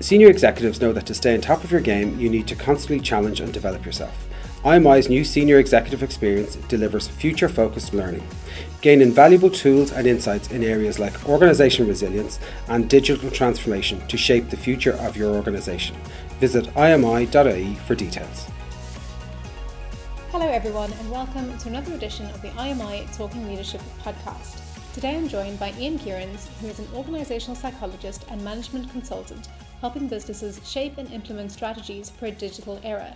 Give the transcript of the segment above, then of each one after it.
Senior executives know that to stay on top of your game, you need to constantly challenge and develop yourself. IMI's new senior executive experience delivers future focused learning. Gain invaluable tools and insights in areas like organization resilience and digital transformation to shape the future of your organisation. Visit imi.ie for details. Hello, everyone, and welcome to another edition of the IMI Talking Leadership podcast. Today I'm joined by Ian Kierans, who is an organisational psychologist and management consultant, helping businesses shape and implement strategies for a digital era.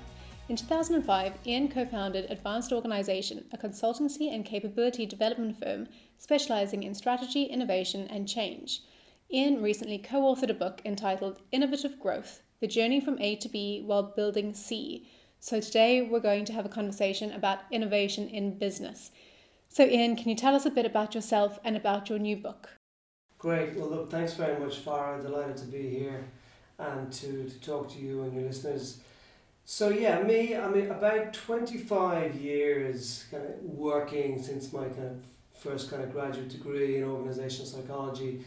In 2005, Ian co founded Advanced Organisation, a consultancy and capability development firm specialising in strategy, innovation, and change. Ian recently co authored a book entitled Innovative Growth The Journey from A to B While Building C. So today we're going to have a conversation about innovation in business. So, Ian, can you tell us a bit about yourself and about your new book? Great. Well, look, thanks very much, Farah. Delighted to be here and to, to talk to you and your listeners. So yeah, me, I mean, about 25 years kind of working since my kind of first kind of graduate degree in organizational psychology.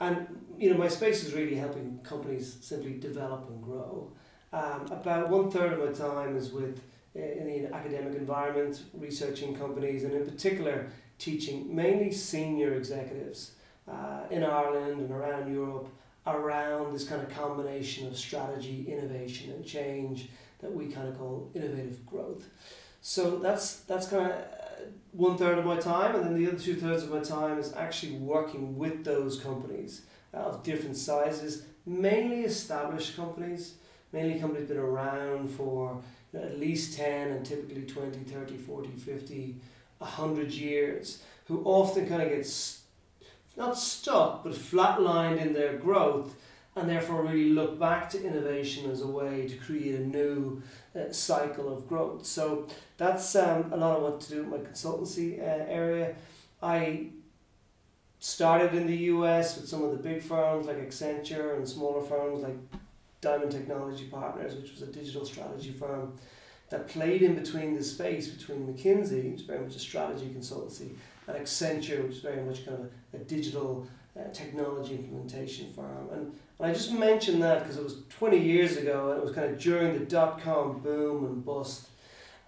And, you know, my space is really helping companies simply develop and grow. Um, about one third of my time is with in the academic environment, researching companies, and in particular, teaching mainly senior executives uh, in Ireland and around Europe around this kind of combination of strategy, innovation, and change that we kind of call innovative growth. So that's that's kind of uh, one third of my time, and then the other two thirds of my time is actually working with those companies uh, of different sizes, mainly established companies, mainly companies that have been around for at least 10 and typically 20, 30, 40, 50, 100 years, who often kind of get not stuck but flatlined in their growth and therefore really look back to innovation as a way to create a new uh, cycle of growth. So that's um, a lot of what to do with my consultancy uh, area. I started in the US with some of the big firms like Accenture and smaller firms like Diamond Technology Partners, which was a digital strategy firm that played in between the space between McKinsey, which is very much a strategy consultancy, and Accenture, which is very much kind of a digital uh, technology implementation firm. And and I just mentioned that because it was 20 years ago and it was kind of during the dot com boom and bust.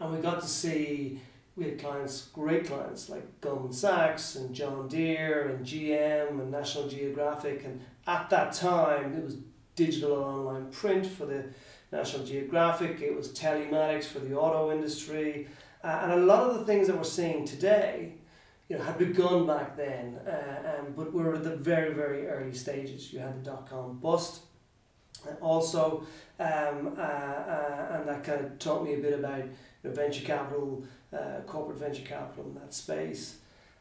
And we got to see, we had clients, great clients like Goldman Sachs and John Deere and GM and National Geographic. And at that time, it was digital online print for the National Geographic, it was telematics for the auto industry. Uh, and a lot of the things that we're seeing today you know, had begun back then, uh, um, but we are at the very, very early stages. You had the dot com bust, uh, also, um, uh, uh, and that kind of taught me a bit about you know, venture capital, uh, corporate venture capital in that space.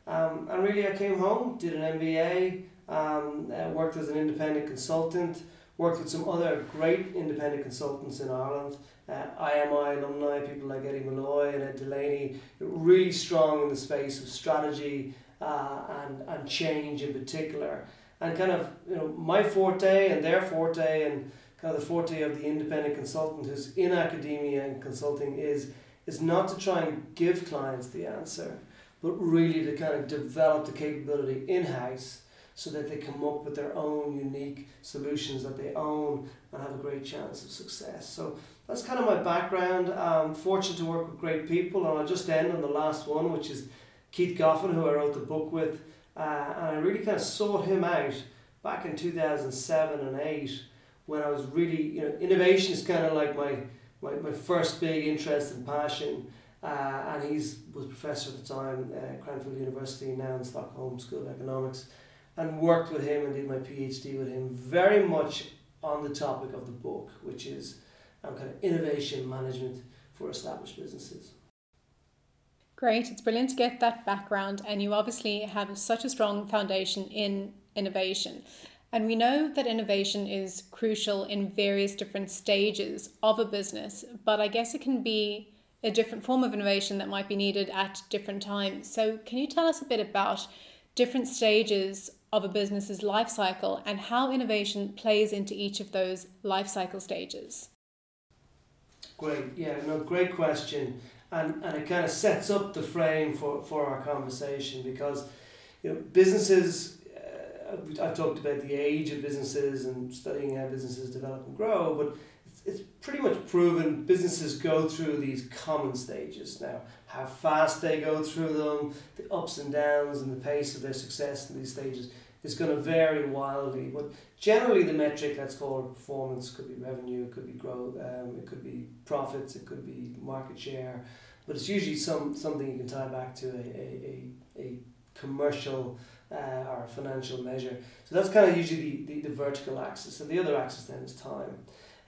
Um, and really, I came home, did an MBA, um, uh, worked as an independent consultant, worked with some other great independent consultants in Ireland uh, IMI alumni, people like Eddie Molloy and Ed Delaney, really strong in the space of strategy uh, and, and change in particular. And kind of, you know, my forte and their forte and kind of the forte of the independent consultant who's in academia and consulting is, is not to try and give clients the answer, but really to kind of develop the capability in-house so that they come up with their own unique solutions that they own and have a great chance of success. So that's kind of my background. I'm fortunate to work with great people, and I'll just end on the last one, which is Keith Goffin, who I wrote the book with. Uh, and I really kind of sought him out back in 2007 and 8 when I was really, you know, innovation is kind of like my, my, my first big interest and passion. Uh, and he's was professor at the time at Cranfield University, now in Stockholm School of Economics, and worked with him and did my PhD with him very much on the topic of the book, which is and kind of innovation management for established businesses. Great, it's brilliant to get that background, and you obviously have such a strong foundation in innovation. And we know that innovation is crucial in various different stages of a business, but I guess it can be a different form of innovation that might be needed at different times. So, can you tell us a bit about different stages of a business's life cycle and how innovation plays into each of those life cycle stages? Great, yeah, no, great question. And, and it kind of sets up the frame for, for our conversation because you know, businesses uh, I've talked about the age of businesses and studying how businesses develop and grow, but it's, it's pretty much proven businesses go through these common stages now. How fast they go through them, the ups and downs, and the pace of their success in these stages is going to vary wildly. But generally, the metric let's call it performance could be revenue, it could be growth, um, it could be profits, it could be market share, but it's usually some something you can tie back to a, a, a, a commercial uh, or financial measure. So that's kind of usually the, the, the vertical axis, and the other axis then is time.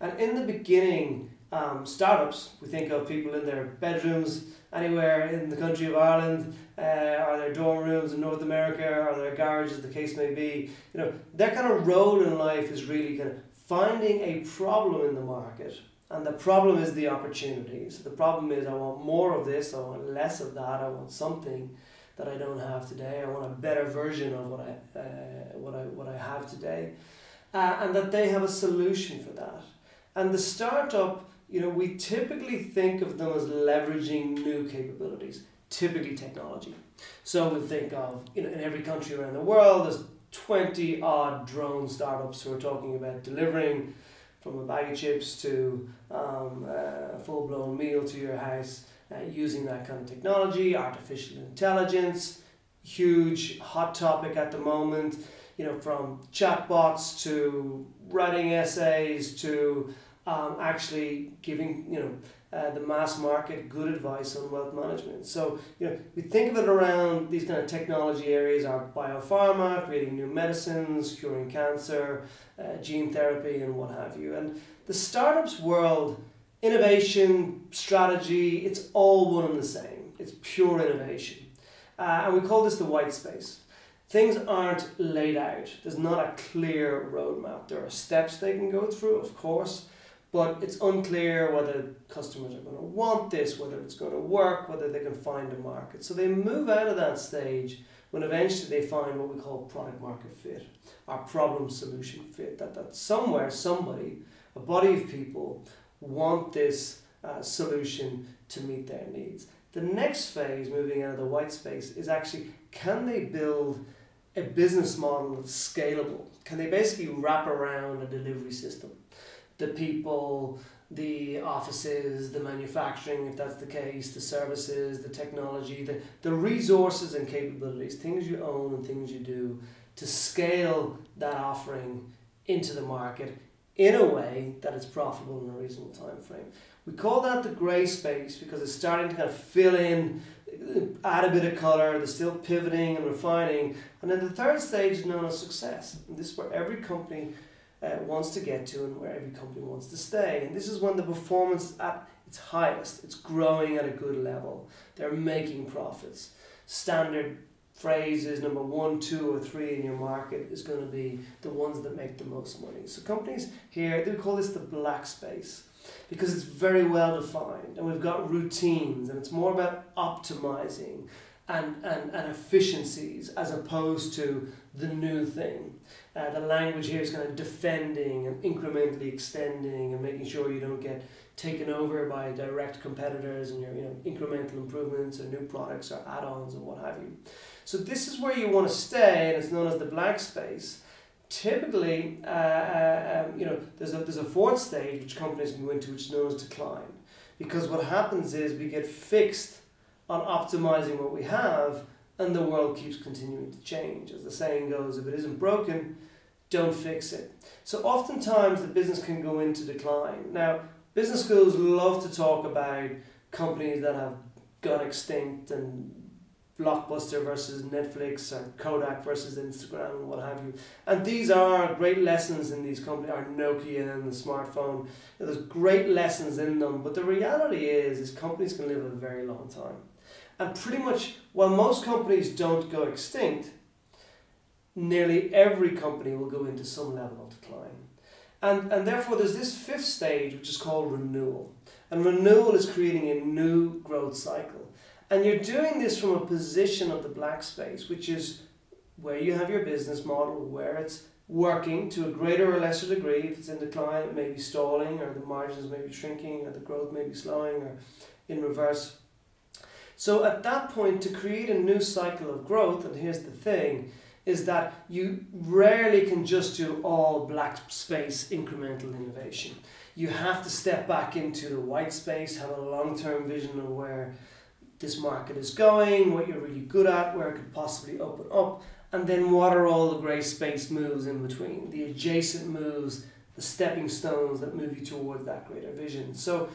And in the beginning, um, startups, we think of people in their bedrooms anywhere in the country of Ireland, uh, or their dorm rooms in North America, or their garages, the case may be. You know, their kind of role in life is really kind of finding a problem in the market. And the problem is the opportunity. So the problem is I want more of this, I want less of that, I want something that I don't have today. I want a better version of what I, uh, what I, what I have today. Uh, and that they have a solution for that. And the startup, you know, we typically think of them as leveraging new capabilities, typically technology. So we think of, you know, in every country around the world, there's 20 odd drone startups who are talking about delivering from a bag of chips to um, a full blown meal to your house uh, using that kind of technology, artificial intelligence, huge hot topic at the moment. You know, from chatbots to writing essays to um, actually giving you know uh, the mass market good advice on wealth management. So you know we think of it around these kind of technology areas are biopharma, creating new medicines, curing cancer, uh, gene therapy, and what have you. And the startups world, innovation, strategy, it's all one and the same. It's pure innovation, uh, and we call this the white space. Things aren't laid out. There's not a clear roadmap. There are steps they can go through, of course, but it's unclear whether customers are going to want this, whether it's going to work, whether they can find a market. So they move out of that stage when eventually they find what we call product market fit, our problem solution fit. That, that somewhere, somebody, a body of people want this uh, solution to meet their needs. The next phase, moving out of the white space, is actually can they build a business model that's scalable? Can they basically wrap around a delivery system? the people, the offices, the manufacturing, if that's the case, the services, the technology, the, the resources and capabilities, things you own and things you do to scale that offering into the market in a way that it's profitable in a reasonable time frame. We call that the grey space because it's starting to kind of fill in, add a bit of colour, they're still pivoting and refining. And then the third stage is known as success. And this is where every company uh, wants to get to and where every company wants to stay. And this is when the performance is at its highest, it's growing at a good level, they're making profits. Standard phrases number one, two, or three in your market is going to be the ones that make the most money. So companies here, they call this the black space because it's very well defined and we've got routines and it's more about optimizing and, and, and efficiencies as opposed to the new thing. Uh, the language here is kind of defending and incrementally extending and making sure you don't get taken over by direct competitors and your you know incremental improvements or new products or add-ons and what have you. So this is where you want to stay, and it's known as the black space. Typically, uh, uh, there's a, there's a fourth stage which companies can go into, which is known as decline, because what happens is we get fixed on optimizing what we have, and the world keeps continuing to change. As the saying goes, if it isn't broken, don't fix it. So oftentimes the business can go into decline. Now, business schools love to talk about companies that have gone extinct and Blockbuster versus Netflix or Kodak versus Instagram and what have you. And these are great lessons in these companies, our Nokia and the smartphone. There's great lessons in them, but the reality is, is companies can live a very long time. And pretty much, while most companies don't go extinct, nearly every company will go into some level of decline. And, and therefore, there's this fifth stage, which is called renewal. And renewal is creating a new growth cycle. And you're doing this from a position of the black space, which is where you have your business model, where it's working to a greater or lesser degree. If it's in decline, it may be stalling, or the margins may be shrinking, or the growth may be slowing, or in reverse. So at that point, to create a new cycle of growth, and here's the thing, is that you rarely can just do all black space incremental innovation. You have to step back into the white space, have a long term vision of where this market is going, what you're really good at, where it could possibly open up, and then what are all the grey space moves in between, the adjacent moves, the stepping stones that move you towards that greater vision. So,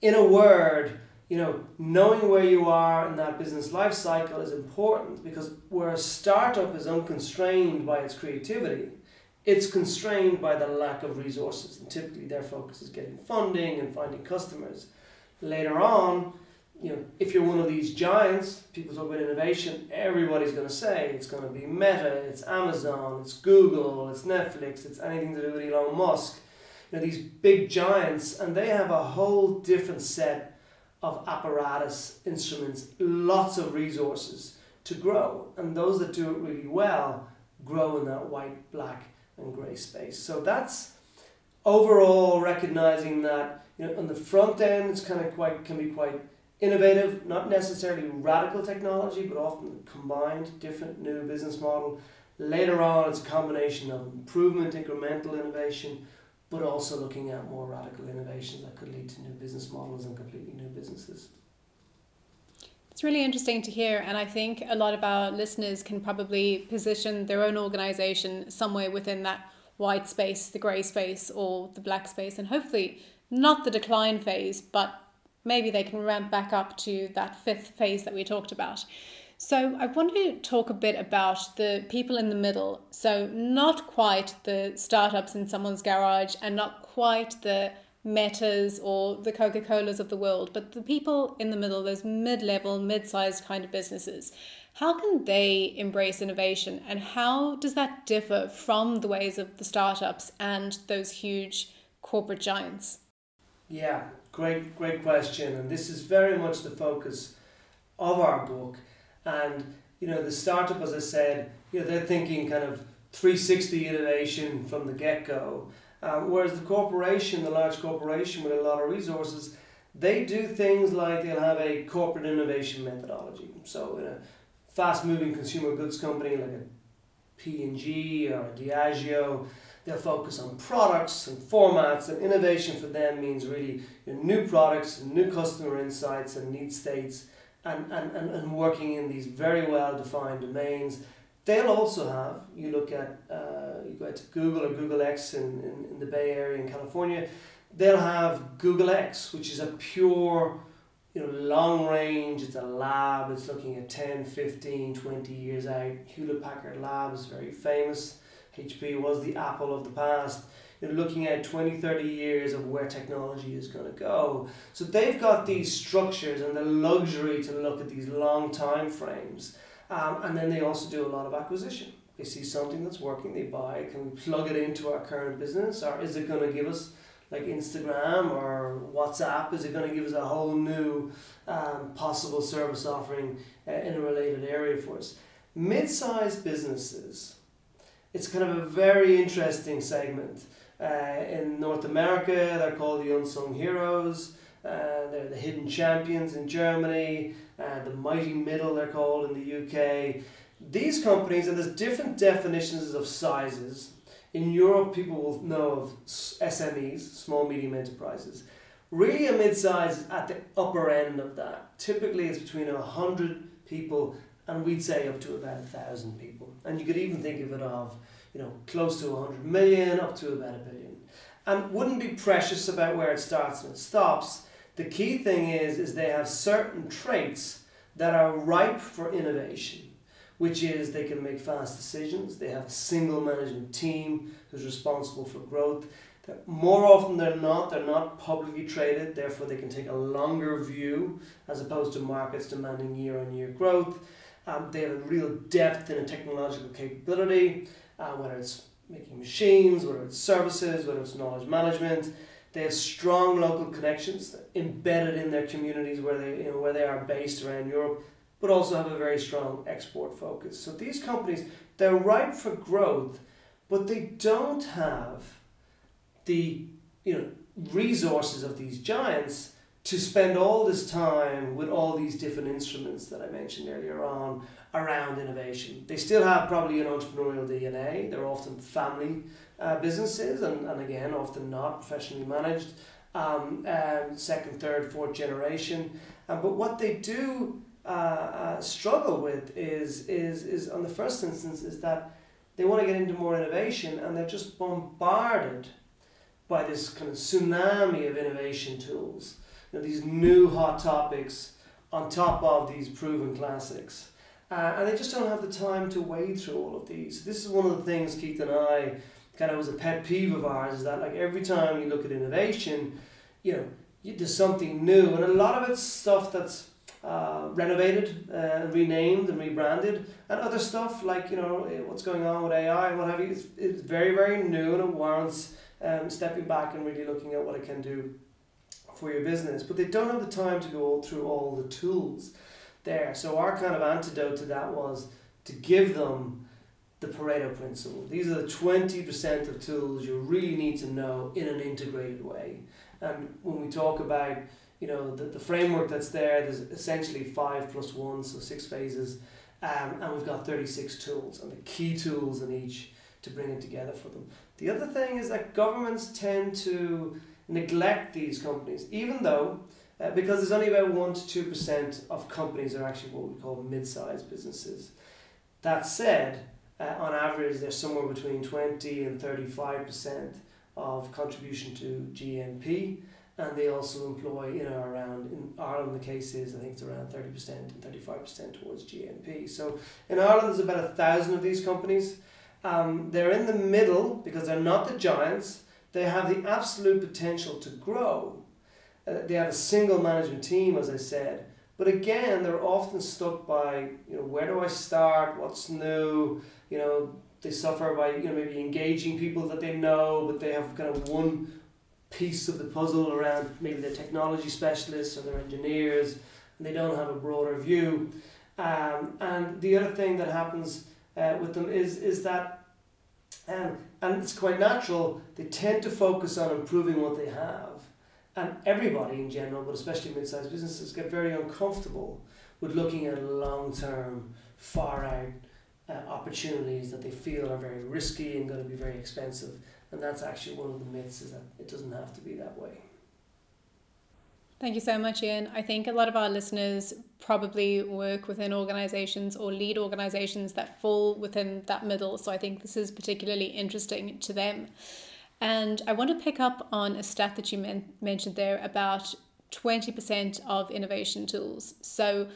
in a word, you know, knowing where you are in that business life cycle is important because where a startup is unconstrained by its creativity, it's constrained by the lack of resources. And typically their focus is getting funding and finding customers. Later on, you know, if you're one of these giants, people talk about innovation, everybody's going to say it's going to be Meta, it's Amazon, it's Google, it's Netflix, it's anything to do with Elon Musk. You know, these big giants, and they have a whole different set of apparatus, instruments, lots of resources to grow. And those that do it really well grow in that white, black, and grey space. So that's overall recognizing that you know on the front end it's kind of quite can be quite innovative, not necessarily radical technology, but often combined different new business model. Later on, it's a combination of improvement, incremental innovation, but also looking at more radical innovations that could lead to new business models and completely new businesses. It's really interesting to hear, and I think a lot of our listeners can probably position their own organization somewhere within that white space, the grey space, or the black space, and hopefully not the decline phase, but maybe they can ramp back up to that fifth phase that we talked about. So I want to talk a bit about the people in the middle. So not quite the startups in someone's garage and not quite the metas or the Coca-Colas of the world, but the people in the middle, those mid-level, mid-sized kind of businesses. How can they embrace innovation and how does that differ from the ways of the startups and those huge corporate giants? Yeah, Great, great question, and this is very much the focus of our book. And you know, the startup, as I said, you know, they're thinking kind of 360 innovation from the get go. Um, whereas the corporation, the large corporation with a lot of resources, they do things like they'll have a corporate innovation methodology. So in a fast moving consumer goods company like a P&G or Diageo, They'll focus on products and formats, and innovation for them means really you know, new products, and new customer insights, and need states, and, and, and, and working in these very well defined domains. They'll also have, you look at, uh, you go to Google or Google X in, in, in the Bay Area in California, they'll have Google X, which is a pure you know, long range, it's a lab, it's looking at 10, 15, 20 years out. Hewlett Packard Labs, very famous. HP was the Apple of the past. You're looking at 20, 30 years of where technology is going to go. So they've got these structures and the luxury to look at these long time frames. Um, and then they also do a lot of acquisition. They see something that's working, they buy. Can we plug it into our current business, or is it going to give us like Instagram or WhatsApp? Is it going to give us a whole new um, possible service offering uh, in a related area for us? Mid-sized businesses it's kind of a very interesting segment. Uh, in North America, they're called the unsung heroes. Uh, they're the hidden champions in Germany. Uh, the mighty middle, they're called in the UK. These companies, and there's different definitions of sizes. In Europe, people will know of SMEs, small medium enterprises. Really, a mid-size is at the upper end of that. Typically, it's between a hundred people and we'd say up to about a thousand people. And you could even think of it of, you know, close to 100 million up to about a billion. And wouldn't be precious about where it starts and it stops. The key thing is, is they have certain traits that are ripe for innovation, which is they can make fast decisions, they have a single management team who's responsible for growth. That more often than not, they're not publicly traded, therefore they can take a longer view as opposed to markets demanding year on year growth um, they have a real depth in a technological capability, uh, whether it's making machines, whether it's services, whether it's knowledge management. They have strong local connections embedded in their communities where they, you know, where they are based around Europe, but also have a very strong export focus. So these companies, they're ripe for growth, but they don't have the you know resources of these giants to spend all this time with all these different instruments that I mentioned earlier on around innovation. They still have probably an entrepreneurial DNA. They're often family uh, businesses and, and again, often not professionally managed, um, um, second, third, fourth generation. Um, but what they do uh, uh, struggle with is, is, is, on the first instance, is that they want to get into more innovation and they're just bombarded by this kind of tsunami of innovation tools. You know, these new hot topics on top of these proven classics. Uh, and they just don't have the time to wade through all of these. This is one of the things Keith and I kind of was a pet peeve of ours is that like every time you look at innovation, you know, you, there's something new, and a lot of it's stuff that's uh, renovated uh, renamed and rebranded, and other stuff like you know eh, what's going on with AI and what have you. It's, it's very very new and it warrants um, stepping back and really looking at what it can do for your business. But they don't have the time to go through all the tools there. So our kind of antidote to that was to give them the Pareto principle. These are the 20% of tools you really need to know in an integrated way. And when we talk about, you know, the, the framework that's there, there's essentially five plus one, so six phases. Um, and we've got 36 tools and the key tools in each to bring it together for them. The other thing is that governments tend to neglect these companies, even though uh, because there's only about 1 to 2% of companies are actually what we call mid-sized businesses. That said, uh, on average, they're somewhere between 20 and 35% of contribution to GNP, and they also employ in or around, in Ireland, the case is I think it's around 30% and 35% towards GNP. So in Ireland, there's about a thousand of these companies. Um, they're in the middle because they're not the giants, they have the absolute potential to grow uh, they have a single management team, as I said. But again, they're often stuck by, you know, where do I start? What's new? You know, they suffer by, you know, maybe engaging people that they know, but they have kind of one piece of the puzzle around maybe their technology specialists or their engineers, and they don't have a broader view. Um, and the other thing that happens uh, with them is, is that, um, and it's quite natural, they tend to focus on improving what they have and everybody in general, but especially mid-sized businesses, get very uncomfortable with looking at long-term, far-out uh, opportunities that they feel are very risky and going to be very expensive. And that's actually one of the myths is that it doesn't have to be that way. Thank you so much, Ian. I think a lot of our listeners probably work within organizations or lead organizations that fall within that middle. So I think this is particularly interesting to them. And I want to pick up on a stat that you men- mentioned there about 20% of innovation tools. So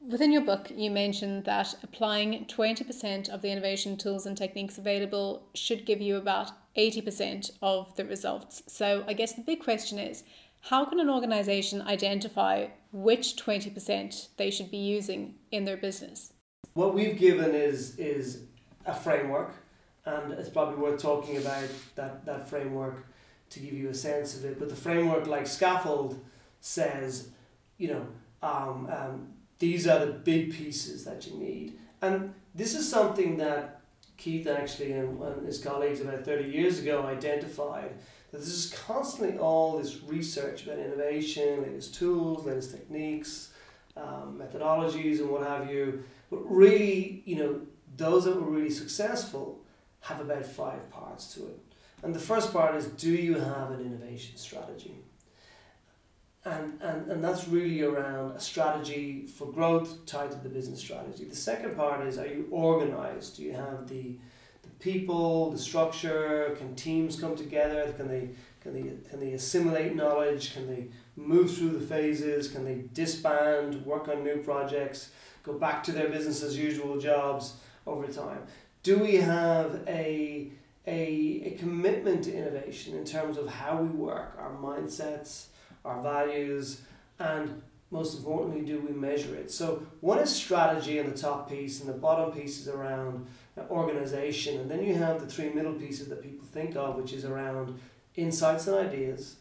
within your book, you mentioned that applying 20% of the innovation tools and techniques available should give you about 80% of the results. So I guess the big question is how can an organization identify which 20% they should be using in their business? What we've given is is a framework and it's probably worth talking about that, that framework to give you a sense of it. But the framework, like Scaffold, says, you know, um, um, these are the big pieces that you need. And this is something that Keith actually and, and his colleagues about 30 years ago identified this is constantly all this research about innovation, latest tools, latest techniques, um, methodologies, and what have you. But really, you know, those that were really successful have about five parts to it. And the first part is do you have an innovation strategy? And, and, and that's really around a strategy for growth tied to the business strategy. The second part is are you organized? Do you have the people, the structure? Can teams come together? Can they, can, they, can they assimilate knowledge? Can they move through the phases? Can they disband, work on new projects, go back to their business as usual jobs over time? do we have a, a, a commitment to innovation in terms of how we work, our mindsets, our values, and most importantly, do we measure it? So, one is strategy in the top piece, and the bottom piece is around organization, and then you have the three middle pieces that people think of, which is around insights and ideas,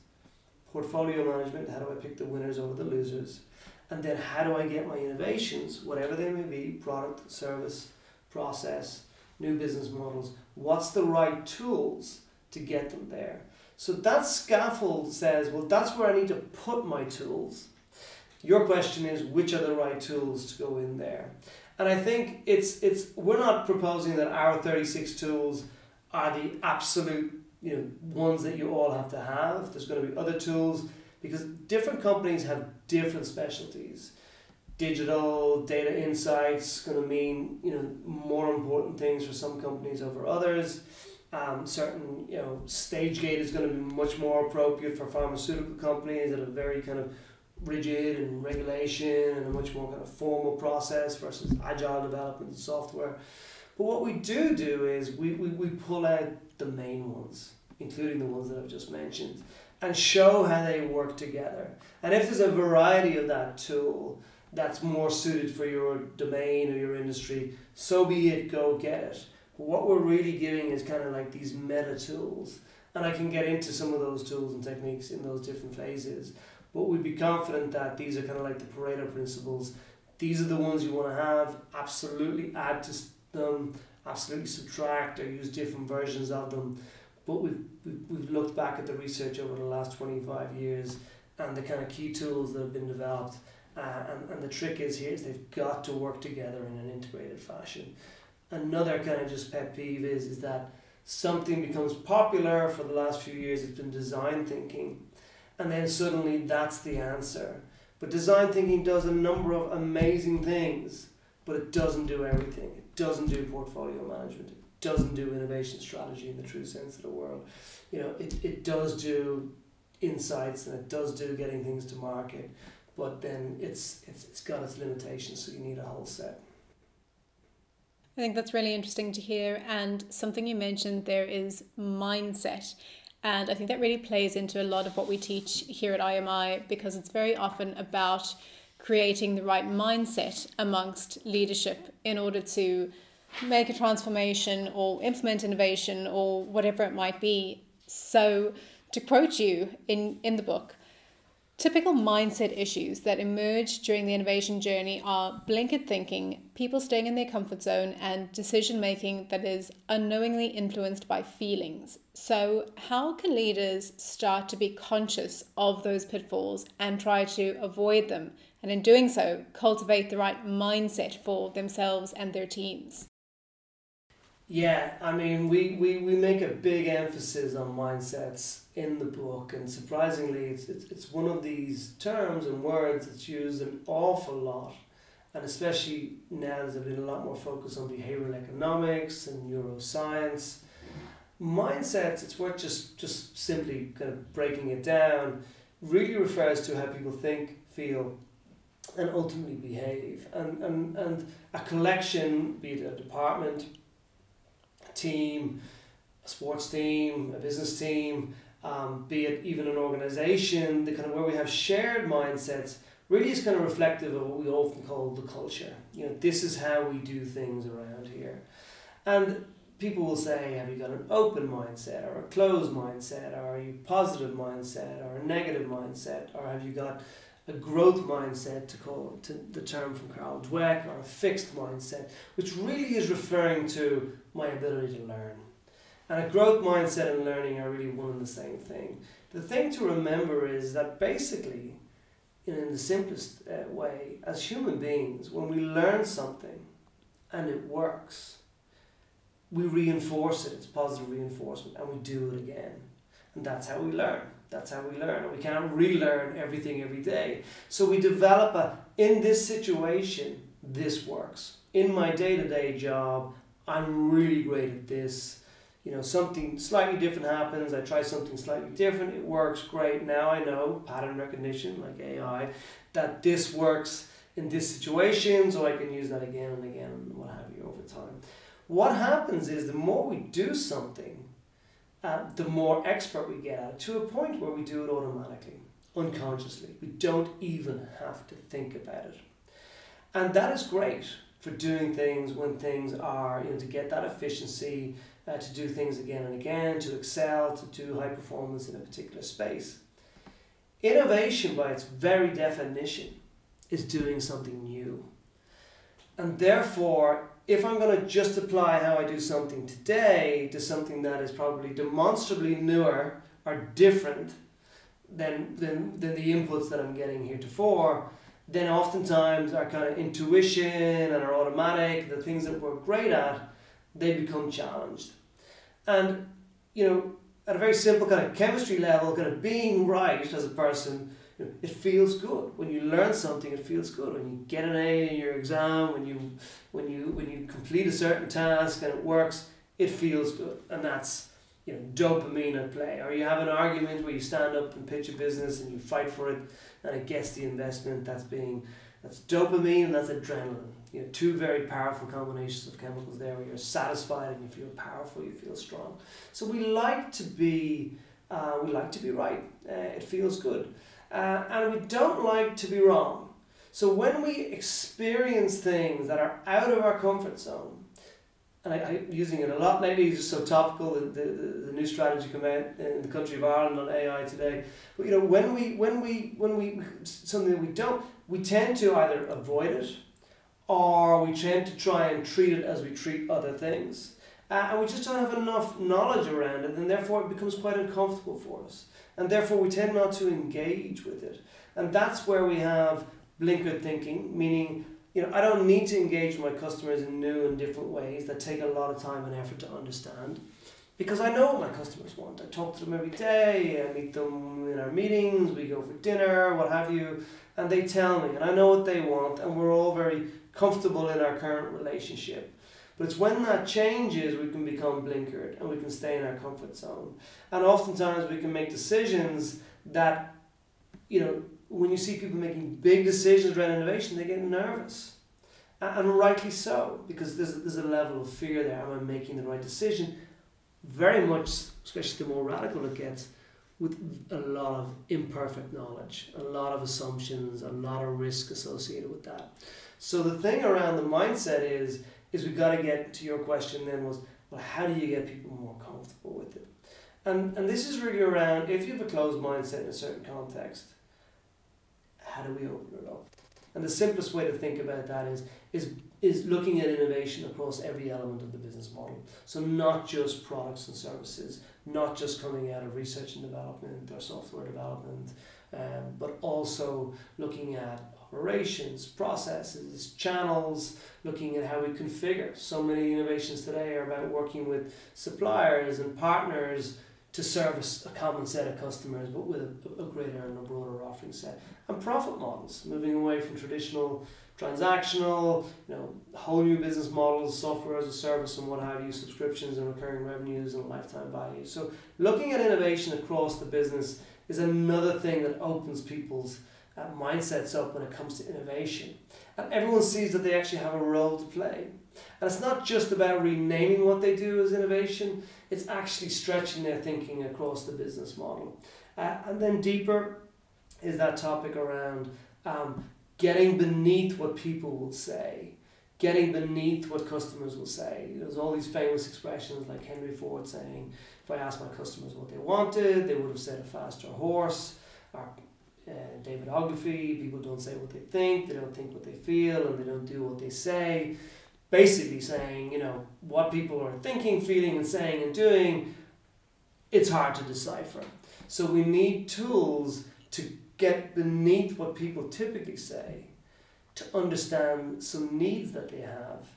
portfolio management, how do I pick the winners over the losers, and then how do I get my innovations, whatever they may be product, service, process new business models, what's the right tools to get them there? So that scaffold says, well, that's where I need to put my tools. Your question is, which are the right tools to go in there? And I think it's it's we're not proposing that our 36 tools are the absolute you know ones that you all have to have. There's going to be other tools because different companies have different specialties. Digital data insights going to mean you know more important things for some companies over others. Um, certain you know stage gate is going to be much more appropriate for pharmaceutical companies that are very kind of rigid and regulation and a much more kind of formal process versus agile development and software. But what we do do is we, we, we pull out the main ones, including the ones that I've just mentioned, and show how they work together. And if there's a variety of that tool that's more suited for your domain or your industry, so be it, go get it. But what we're really giving is kind of like these meta tools. And I can get into some of those tools and techniques in those different phases. But we'd be confident that these are kind of like the Pareto principles. These are the ones you want to have. Absolutely add to them. Absolutely subtract or use different versions of them. But we've, we've, looked back at the research over the last 25 years and the kind of key tools that have been developed. Uh, and, and the trick is here is they've got to work together in an integrated fashion. Another kind of just pet peeve is, is that something becomes popular for the last few years. It's been design thinking and then suddenly that's the answer. But design thinking does a number of amazing things, but it doesn't do everything. It doesn't do portfolio management. It doesn't do innovation strategy in the true sense of the word. You know, it, it does do insights and it does do getting things to market, but then it's it's it's got its limitations, so you need a whole set. I think that's really interesting to hear. And something you mentioned there is mindset. And I think that really plays into a lot of what we teach here at IMI because it's very often about creating the right mindset amongst leadership in order to make a transformation or implement innovation or whatever it might be. So, to quote you in, in the book, Typical mindset issues that emerge during the innovation journey are blinkered thinking, people staying in their comfort zone, and decision making that is unknowingly influenced by feelings. So, how can leaders start to be conscious of those pitfalls and try to avoid them? And in doing so, cultivate the right mindset for themselves and their teams? Yeah, I mean, we, we, we make a big emphasis on mindsets in the book, and surprisingly, it's, it's, it's one of these terms and words that's used an awful lot, and especially now there's been a lot more focus on behavioral economics and neuroscience. Mindsets, it's worth just, just simply kind of breaking it down, really refers to how people think, feel, and ultimately behave. And, and, and a collection, be it a department, a team, a sports team, a business team, um, be it even an organization, the kind of where we have shared mindsets really is kind of reflective of what we often call the culture. You know, this is how we do things around here. And people will say, have you got an open mindset or a closed mindset? Or are you positive mindset or a negative mindset? Or have you got a growth mindset to call to the term from Carol Dweck or a fixed mindset, which really is referring to my ability to learn. And a growth mindset and learning are really one and the same thing. The thing to remember is that basically, in the simplest uh, way, as human beings, when we learn something and it works, we reinforce it, it's positive reinforcement, and we do it again. And that's how we learn. That's how we learn. And we can't relearn everything every day. So we develop a, in this situation, this works. In my day to day job, I'm really great at this. You know, something slightly different happens. I try something slightly different. It works great. Now I know pattern recognition, like AI, that this works in this situation, so I can use that again and again and what have you over time. What happens is the more we do something, uh, the more expert we get at it to a point where we do it automatically, unconsciously. We don't even have to think about it. And that is great for doing things when things are, you know, to get that efficiency, uh, to do things again and again, to excel, to do high performance in a particular space. Innovation, by its very definition, is doing something new. And therefore, if I'm going to just apply how I do something today to something that is probably demonstrably newer or different than, than, than the inputs that I'm getting heretofore, then oftentimes our kind of intuition and our automatic, the things that we're great at, they become challenged. And, you know, at a very simple kind of chemistry level, kind of being right as a person, you know, it feels good. When you learn something, it feels good. When you get an A in your exam, when you when you when you complete a certain task and it works, it feels good. And that's you know, dopamine at play. Or you have an argument where you stand up and pitch a business and you fight for it and it gets the investment. That's being that's dopamine and that's adrenaline. You know, two very powerful combinations of chemicals there where you're satisfied and you feel powerful, you feel strong. So we like to be uh, we like to be right. Uh, it feels good. Uh, and we don't like to be wrong. So when we experience things that are out of our comfort zone, and I, I'm using it a lot lately, it's just so topical, the, the, the new strategy come out in the country of Ireland on AI today. But you know, when we when we when we something that we don't, we tend to either avoid it or we tend to try and treat it as we treat other things. Uh, and we just don't have enough knowledge around it, and therefore it becomes quite uncomfortable for us. And therefore we tend not to engage with it. And that's where we have blinkered thinking, meaning you know, I don't need to engage my customers in new and different ways that take a lot of time and effort to understand because I know what my customers want. I talk to them every day, I meet them in our meetings, we go for dinner, what have you, and they tell me, and I know what they want, and we're all very comfortable in our current relationship. But it's when that changes we can become blinkered and we can stay in our comfort zone. And oftentimes we can make decisions that, you know, when you see people making big decisions around innovation, they get nervous. And rightly so, because there's, there's a level of fear there. Am I making the right decision? Very much, especially the more radical it gets, with a lot of imperfect knowledge, a lot of assumptions, a lot of risk associated with that. So the thing around the mindset is, is we got to get to your question then was, well, how do you get people more comfortable with it? And, and this is really around if you have a closed mindset in a certain context, how do we open it up? And the simplest way to think about that is is is looking at innovation across every element of the business model. So not just products and services, not just coming out of research and development or software development, um, but also looking at operations, processes, channels, looking at how we configure. So many innovations today are about working with suppliers and partners to service a common set of customers, but with a, a greater and a broader offering set. And profit models, moving away from traditional transactional, you know, whole new business models, software as a service and what have you, subscriptions and recurring revenues and lifetime value. So looking at innovation across the business is another thing that opens people's uh, mindsets up when it comes to innovation. And everyone sees that they actually have a role to play. And it's not just about renaming what they do as innovation, it's actually stretching their thinking across the business model. Uh, and then deeper is that topic around um, getting beneath what people will say, getting beneath what customers will say. There's all these famous expressions like Henry Ford saying, if I asked my customers what they wanted, they would have said a faster horse. Or uh, David Ogilvy, people don't say what they think, they don't think what they feel, and they don't do what they say basically saying, you know, what people are thinking, feeling, and saying and doing, it's hard to decipher. So we need tools to get beneath what people typically say to understand some needs that they have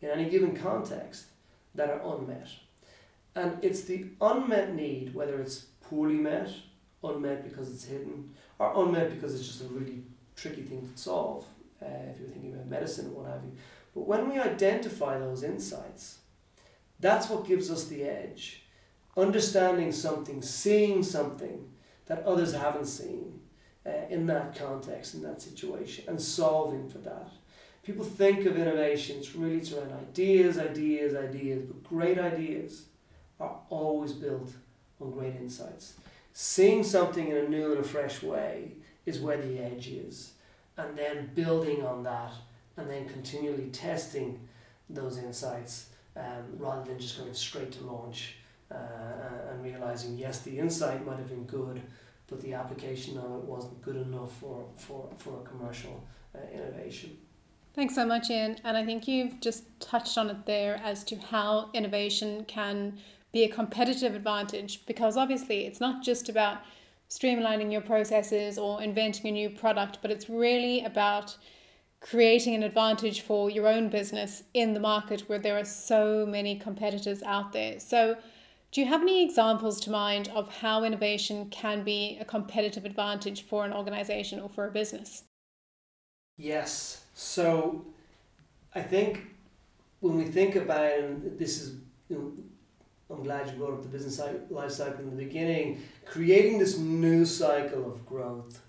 in any given context that are unmet. And it's the unmet need, whether it's poorly met, unmet because it's hidden, or unmet because it's just a really tricky thing to solve, uh, if you're thinking about medicine or what have you but when we identify those insights, that's what gives us the edge. Understanding something, seeing something that others haven't seen uh, in that context, in that situation, and solving for that. People think of innovation, it's really it's around ideas, ideas, ideas, but great ideas are always built on great insights. Seeing something in a new and a fresh way is where the edge is, and then building on that and then continually testing those insights um, rather than just going straight to launch uh, and realizing yes the insight might have been good but the application of it wasn't good enough for, for, for a commercial uh, innovation. Thanks so much, Ian. And I think you've just touched on it there as to how innovation can be a competitive advantage? Because obviously, it's not just about streamlining your processes or inventing a new product, but it's really about creating an advantage for your own business in the market where there are so many competitors out there. So, do you have any examples to mind of how innovation can be a competitive advantage for an organization or for a business? Yes. So, I think when we think about and this is you know, I'm glad you brought up the business life cycle in the beginning. Creating this new cycle of growth,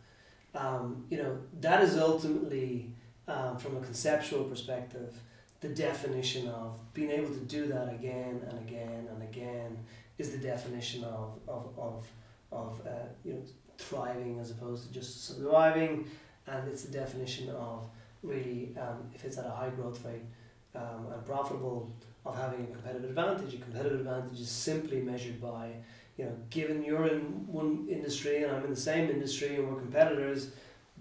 um, you know, that is ultimately, um, from a conceptual perspective, the definition of being able to do that again and again and again is the definition of of of, of uh, you know thriving as opposed to just surviving, and it's the definition of really um, if it's at a high growth rate um, and profitable of having a competitive advantage. A competitive advantage is simply measured by, you know, given you're in one industry and I'm in the same industry and we're competitors,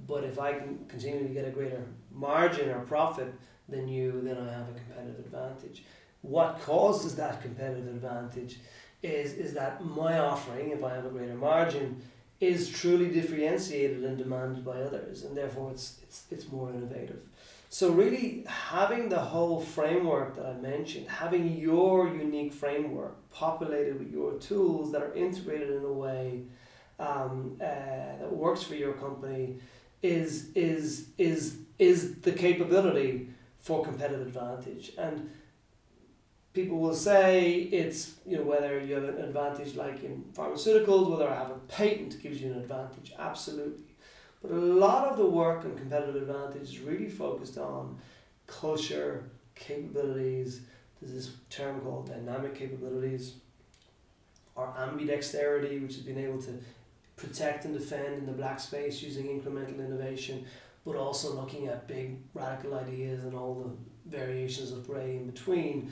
but if I can continue to get a greater margin or profit than you, then I have a competitive advantage. What causes that competitive advantage is, is that my offering, if I have a greater margin, is truly differentiated and demanded by others, and therefore it's, it's, it's more innovative. So really having the whole framework that I mentioned, having your unique framework populated with your tools that are integrated in a way um, uh, that works for your company is is is is the capability for competitive advantage. And people will say it's you know whether you have an advantage like in pharmaceuticals whether I have a patent gives you an advantage. Absolutely but a lot of the work on competitive advantage is really focused on culture, capabilities. There's this term called dynamic capabilities, or ambidexterity, which is being able to protect and defend in the black space using incremental innovation, but also looking at big radical ideas and all the variations of grey in between.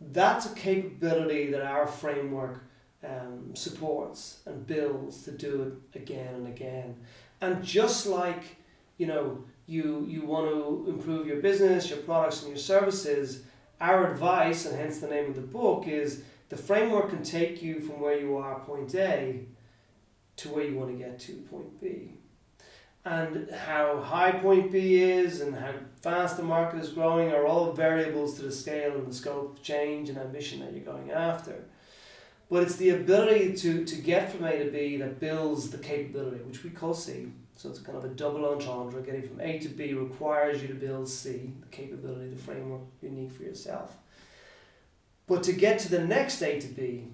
That's a capability that our framework um, supports and builds to do it again and again. And just like, you know, you, you want to improve your business, your products, and your services, our advice, and hence the name of the book, is the framework can take you from where you are, point A, to where you want to get to, point B. And how high point B is and how fast the market is growing are all variables to the scale and the scope of change and ambition that you're going after. But it's the ability to, to get from A to B that builds the capability, which we call C. So it's kind of a double entendre. Getting from A to B requires you to build C, the capability, the framework unique for yourself. But to get to the next A to B,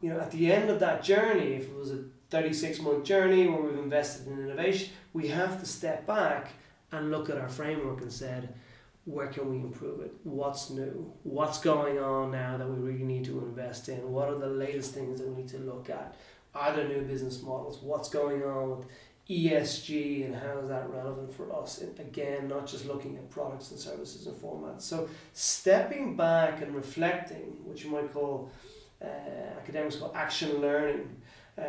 you know, at the end of that journey, if it was a 36 month journey where we've invested in innovation, we have to step back and look at our framework and said, where can we improve it? What's new? What's going on now that we really need to invest in? What are the latest things that we need to look at? Are there new business models? What's going on with ESG and how is that relevant for us? And again, not just looking at products and services and formats. So stepping back and reflecting, which you might call uh, academics call action learning, uh,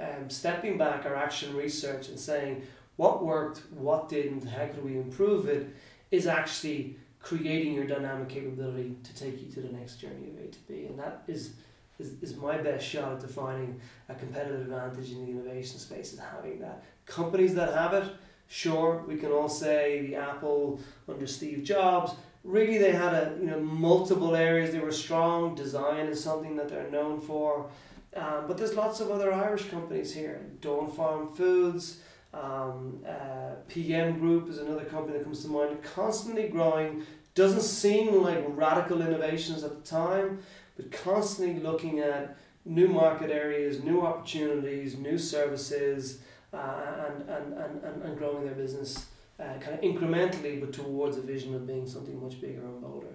um, stepping back our action research and saying what worked, what didn't, how could we improve it is actually creating your dynamic capability to take you to the next journey of A to B. And that is, is, is my best shot at defining a competitive advantage in the innovation space is having that. Companies that have it, sure, we can all say the Apple under Steve Jobs, really they had a you know multiple areas they were strong. Design is something that they're known for. Um, but there's lots of other Irish companies here. Dawn Farm Foods, um, uh, PM Group is another company that comes to mind, constantly growing. Doesn't seem like radical innovations at the time, but constantly looking at new market areas, new opportunities, new services, uh, and, and, and, and growing their business uh, kind of incrementally, but towards a vision of being something much bigger and bolder.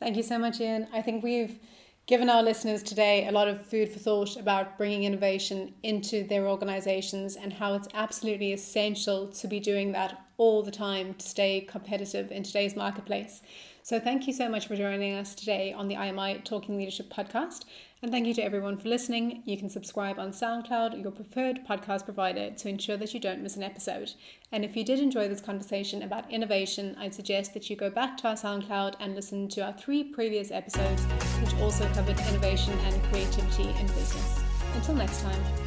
Thank you so much, Ian. I think we've given our listeners today a lot of food for thought about bringing innovation into their organizations and how it's absolutely essential to be doing that all the time to stay competitive in today's marketplace. So, thank you so much for joining us today on the IMI Talking Leadership podcast. And thank you to everyone for listening. You can subscribe on SoundCloud, your preferred podcast provider, to ensure that you don't miss an episode. And if you did enjoy this conversation about innovation, I'd suggest that you go back to our SoundCloud and listen to our three previous episodes which also covered innovation and creativity in business. Until next time.